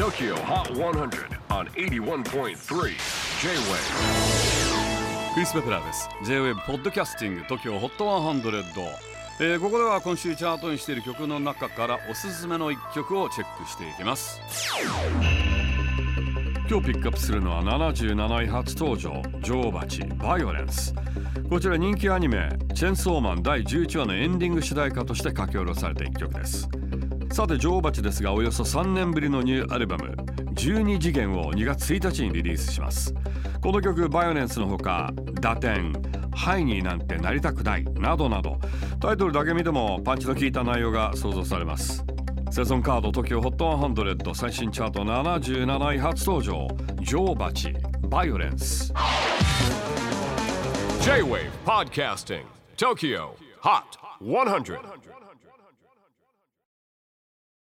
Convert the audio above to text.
TOKYO HOT 100 on 81.3 J-WAVE クリス・ベプラーです。J-WAVE ポッドキャスティング TOKYO HOT 100、えーここでは今週チャートにしている曲の中からおすすめの一曲をチェックしていきます。今日ピックアップするのは77位初登場女王蜂バイオレンスこちら人気アニメ「チェンソーマン」第11話のエンディング主題歌として書き下ろされた一曲です。さて女王蜂ですがおよそ3年ぶりのニューアルバム「12次元」を2月1日にリリースします。この曲バイオレンスのほか「打点」「ハイになんてなりたくない」などなどタイトルだけ見てもパンチの効いた内容が想像されます。セゾンカード TOKYOHOT100 最新チャート77位初登場。女王蜂バイオレンス。J-WAVE PODCASTING TOKYO HOT 100